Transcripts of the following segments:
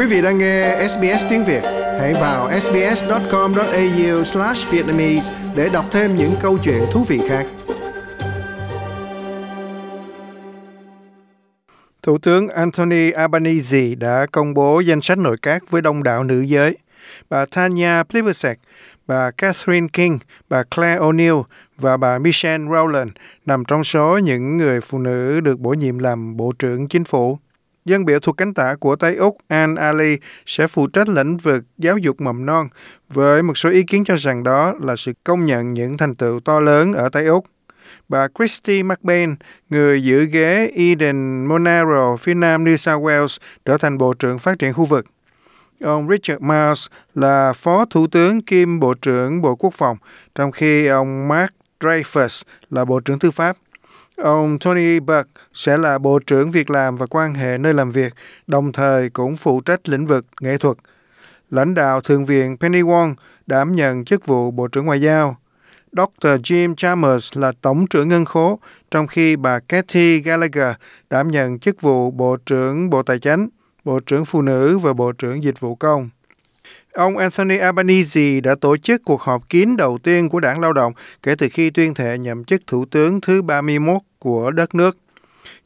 Quý vị đang nghe SBS tiếng Việt, hãy vào sbs.com.au/vietnamese để đọc thêm những câu chuyện thú vị khác. Thủ tướng Anthony Albanese đã công bố danh sách nội các với đông đảo nữ giới. Bà Tanya Plibersek, bà Catherine King, bà Claire O'Neill và bà Michelle Rowland nằm trong số những người phụ nữ được bổ nhiệm làm Bộ trưởng Chính phủ. Dân biểu thuộc cánh tả của Tây Úc Anne Ali sẽ phụ trách lĩnh vực giáo dục mầm non, với một số ý kiến cho rằng đó là sự công nhận những thành tựu to lớn ở Tây Úc. Bà Christy McBain, người giữ ghế Eden Monaro phía nam New South Wales, trở thành Bộ trưởng Phát triển khu vực. Ông Richard Miles là Phó Thủ tướng kiêm Bộ trưởng Bộ Quốc phòng, trong khi ông Mark Dreyfus là Bộ trưởng Tư pháp. Ông Tony Buck sẽ là Bộ trưởng Việc làm và quan hệ nơi làm việc, đồng thời cũng phụ trách lĩnh vực nghệ thuật. Lãnh đạo Thượng viện Penny Wong đảm nhận chức vụ Bộ trưởng Ngoại giao. Dr. Jim Chalmers là Tổng trưởng Ngân khố, trong khi bà Kathy Gallagher đảm nhận chức vụ Bộ trưởng Bộ Tài chính, Bộ trưởng Phụ nữ và Bộ trưởng Dịch vụ Công. Ông Anthony Albanese đã tổ chức cuộc họp kín đầu tiên của Đảng Lao động kể từ khi tuyên thệ nhậm chức Thủ tướng thứ 31 của đất nước.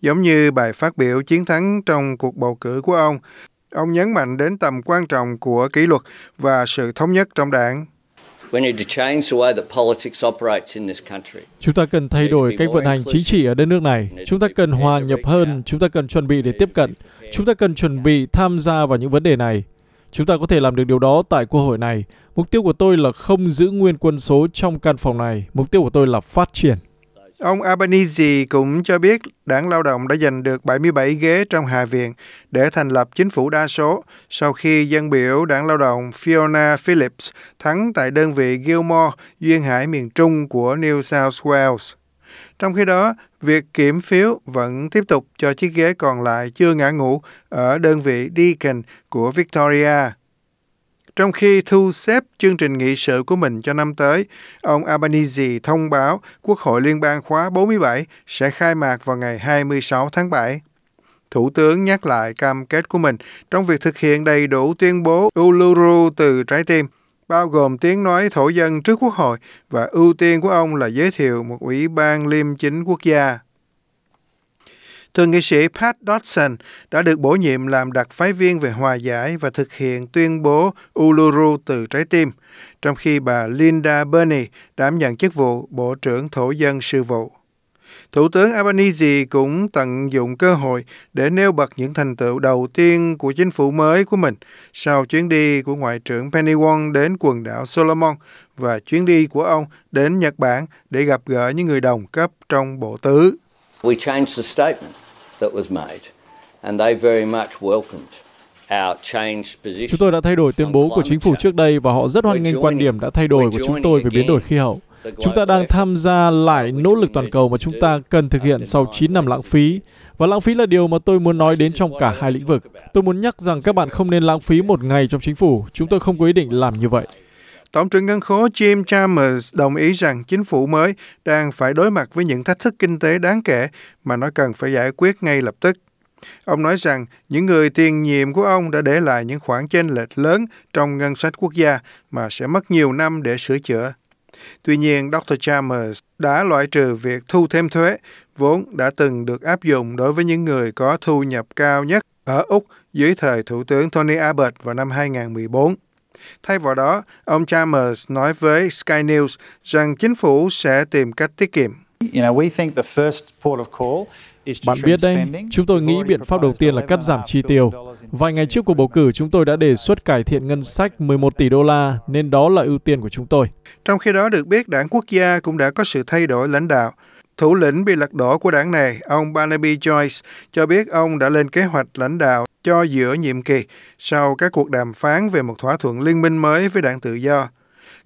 Giống như bài phát biểu chiến thắng trong cuộc bầu cử của ông, ông nhấn mạnh đến tầm quan trọng của kỷ luật và sự thống nhất trong đảng. Chúng ta cần thay đổi cách vận hành chính trị ở đất nước này. Chúng ta cần hòa nhập hơn, chúng ta cần chuẩn bị để tiếp cận. Chúng ta cần chuẩn bị tham gia vào những vấn đề này. Chúng ta có thể làm được điều đó tại quốc hội này. Mục tiêu của tôi là không giữ nguyên quân số trong căn phòng này. Mục tiêu của tôi là phát triển. Ông Albanese cũng cho biết đảng lao động đã giành được 77 ghế trong Hạ viện để thành lập chính phủ đa số sau khi dân biểu đảng lao động Fiona Phillips thắng tại đơn vị Gilmore, duyên hải miền trung của New South Wales. Trong khi đó, việc kiểm phiếu vẫn tiếp tục cho chiếc ghế còn lại chưa ngã ngũ ở đơn vị Deakin của Victoria. Trong khi thu xếp chương trình nghị sự của mình cho năm tới, ông Albanese thông báo Quốc hội Liên bang khóa 47 sẽ khai mạc vào ngày 26 tháng 7. Thủ tướng nhắc lại cam kết của mình trong việc thực hiện đầy đủ tuyên bố Uluru từ trái tim, bao gồm tiếng nói thổ dân trước Quốc hội và ưu tiên của ông là giới thiệu một ủy ban liêm chính quốc gia. Thượng nghị sĩ Pat Dodson đã được bổ nhiệm làm đặc phái viên về hòa giải và thực hiện tuyên bố Uluru từ trái tim, trong khi bà Linda Burney đảm nhận chức vụ Bộ trưởng Thổ dân sư vụ. Thủ tướng Albanese cũng tận dụng cơ hội để nêu bật những thành tựu đầu tiên của chính phủ mới của mình sau chuyến đi của Ngoại trưởng Penny Wong đến quần đảo Solomon và chuyến đi của ông đến Nhật Bản để gặp gỡ những người đồng cấp trong bộ tứ. We changed the statement that was made and they very much welcomed Chúng tôi đã thay đổi tuyên bố của chính phủ trước đây và họ rất hoan nghênh quan điểm đã thay đổi của chúng tôi về biến đổi khí hậu. Chúng ta đang tham gia lại nỗ lực toàn cầu mà chúng ta cần thực hiện sau 9 năm lãng phí. Và lãng phí là điều mà tôi muốn nói đến trong cả hai lĩnh vực. Tôi muốn nhắc rằng các bạn không nên lãng phí một ngày trong chính phủ. Chúng tôi không có ý định làm như vậy. Tổng trưởng ngân khố Jim Chalmers đồng ý rằng chính phủ mới đang phải đối mặt với những thách thức kinh tế đáng kể mà nó cần phải giải quyết ngay lập tức. Ông nói rằng những người tiền nhiệm của ông đã để lại những khoản chênh lệch lớn trong ngân sách quốc gia mà sẽ mất nhiều năm để sửa chữa. Tuy nhiên, Dr. Chalmers đã loại trừ việc thu thêm thuế, vốn đã từng được áp dụng đối với những người có thu nhập cao nhất ở Úc dưới thời Thủ tướng Tony Abbott vào năm 2014. Thay vào đó, ông Chalmers nói với Sky News rằng chính phủ sẽ tìm cách tiết kiệm. Bạn biết đấy, chúng tôi nghĩ biện pháp đầu tiên là cắt giảm chi tiêu. Vài ngày trước cuộc bầu cử, chúng tôi đã đề xuất cải thiện ngân sách 11 tỷ đô la, nên đó là ưu tiên của chúng tôi. Trong khi đó được biết, đảng quốc gia cũng đã có sự thay đổi lãnh đạo. Thủ lĩnh bị lật đổ của đảng này, ông Barnaby Joyce, cho biết ông đã lên kế hoạch lãnh đạo cho giữa nhiệm kỳ sau các cuộc đàm phán về một thỏa thuận liên minh mới với đảng tự do.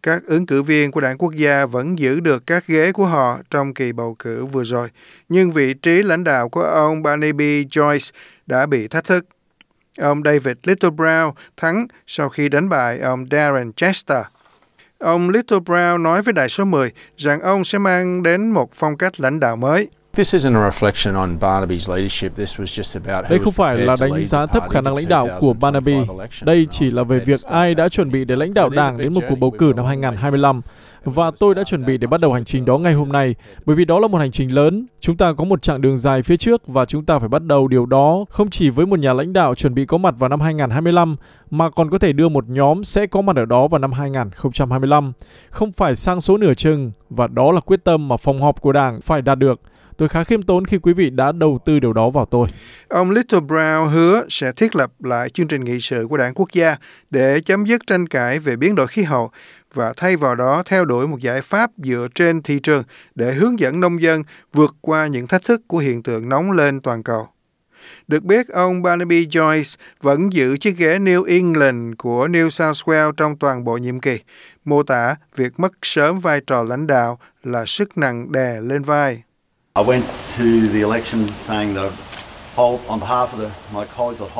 Các ứng cử viên của đảng quốc gia vẫn giữ được các ghế của họ trong kỳ bầu cử vừa rồi, nhưng vị trí lãnh đạo của ông Barnaby Joyce đã bị thách thức. Ông David Little Brown thắng sau khi đánh bại ông Darren Chester. Ông Little Brown nói với Đại số 10 rằng ông sẽ mang đến một phong cách lãnh đạo mới. Đây không phải là đánh giá thấp khả năng lãnh đạo của Barnaby. Đây chỉ là về việc ai đã chuẩn bị để lãnh đạo đảng đến một cuộc bầu cử năm 2025 và tôi đã chuẩn bị để bắt đầu hành trình đó ngày hôm nay, bởi vì đó là một hành trình lớn. Chúng ta có một chặng đường dài phía trước và chúng ta phải bắt đầu điều đó không chỉ với một nhà lãnh đạo chuẩn bị có mặt vào năm 2025, mà còn có thể đưa một nhóm sẽ có mặt ở đó vào năm 2025. Không phải sang số nửa chừng, và đó là quyết tâm mà phòng họp của Đảng phải đạt được. Tôi khá khiêm tốn khi quý vị đã đầu tư điều đó vào tôi. Ông Little Brown hứa sẽ thiết lập lại chương trình nghị sự của đảng quốc gia để chấm dứt tranh cãi về biến đổi khí hậu và thay vào đó theo đuổi một giải pháp dựa trên thị trường để hướng dẫn nông dân vượt qua những thách thức của hiện tượng nóng lên toàn cầu. Được biết, ông Barnaby Joyce vẫn giữ chiếc ghế New England của New South Wales trong toàn bộ nhiệm kỳ, mô tả việc mất sớm vai trò lãnh đạo là sức nặng đè lên vai.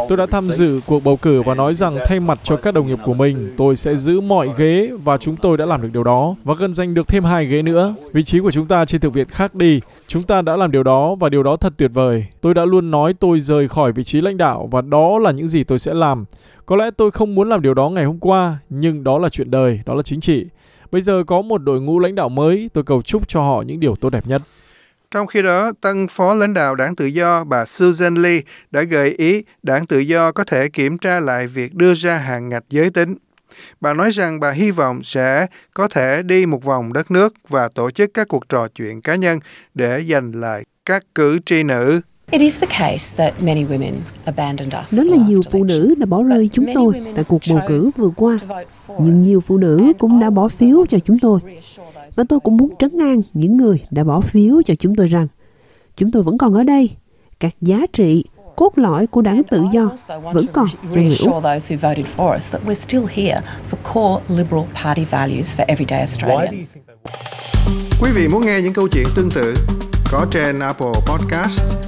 Tôi đã tham dự cuộc bầu cử và nói rằng thay mặt cho các đồng nghiệp của mình, tôi sẽ giữ mọi ghế và chúng tôi đã làm được điều đó và gần giành được thêm hai ghế nữa. Vị trí của chúng ta trên thượng viện khác đi. Chúng ta đã làm điều đó và điều đó thật tuyệt vời. Tôi đã luôn nói tôi rời khỏi vị trí lãnh đạo và đó là những gì tôi sẽ làm. Có lẽ tôi không muốn làm điều đó ngày hôm qua, nhưng đó là chuyện đời, đó là chính trị. Bây giờ có một đội ngũ lãnh đạo mới, tôi cầu chúc cho họ những điều tốt đẹp nhất. Trong khi đó, tân phó lãnh đạo đảng tự do bà Susan Lee đã gợi ý đảng tự do có thể kiểm tra lại việc đưa ra hàng ngạch giới tính. Bà nói rằng bà hy vọng sẽ có thể đi một vòng đất nước và tổ chức các cuộc trò chuyện cá nhân để giành lại các cử tri nữ. Đó là nhiều phụ nữ đã bỏ rơi chúng tôi tại cuộc bầu cử vừa qua, nhưng nhiều phụ nữ cũng đã bỏ phiếu cho chúng tôi. Và tôi cũng muốn trấn an những người đã bỏ phiếu cho chúng tôi rằng chúng tôi vẫn còn ở đây. Các giá trị cốt lõi của đảng tự do vẫn còn cho người Úc. Quý vị muốn nghe những câu chuyện tương tự có trên Apple Podcast,